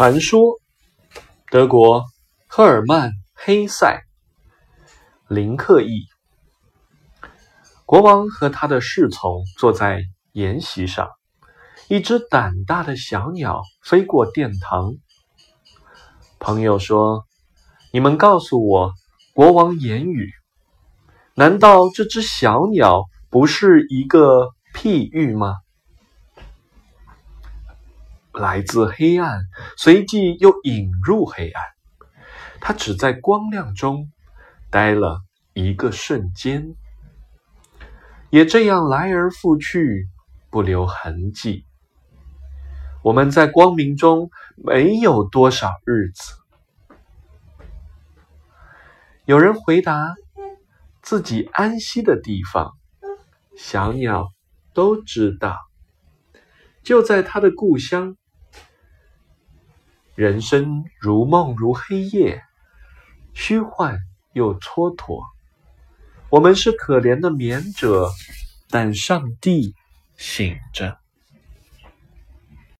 传说，德国赫尔曼·黑塞，林克译。国王和他的侍从坐在筵席上，一只胆大的小鸟飞过殿堂。朋友说：“你们告诉我，国王言语，难道这只小鸟不是一个譬喻吗？”来自黑暗，随即又引入黑暗。他只在光亮中待了一个瞬间，也这样来而复去，不留痕迹。我们在光明中没有多少日子。有人回答：“自己安息的地方，小鸟都知道，就在他的故乡。”人生如梦如黑夜，虚幻又蹉跎。我们是可怜的眠者，但上帝醒着。